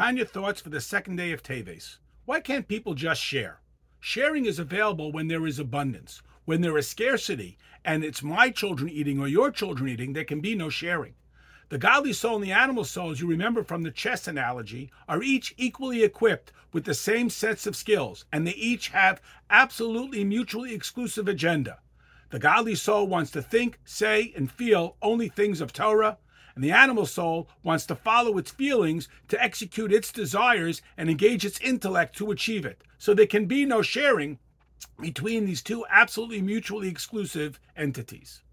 Tanya thoughts for the second day of Teves. Why can't people just share? Sharing is available when there is abundance. When there is scarcity and it's my children eating or your children eating, there can be no sharing. The godly soul and the animal soul, as you remember from the chess analogy, are each equally equipped with the same sets of skills, and they each have absolutely mutually exclusive agenda. The godly soul wants to think, say, and feel only things of Torah, and the animal soul wants to follow its feelings to execute its desires and engage its intellect to achieve it. So there can be no sharing between these two absolutely mutually exclusive entities.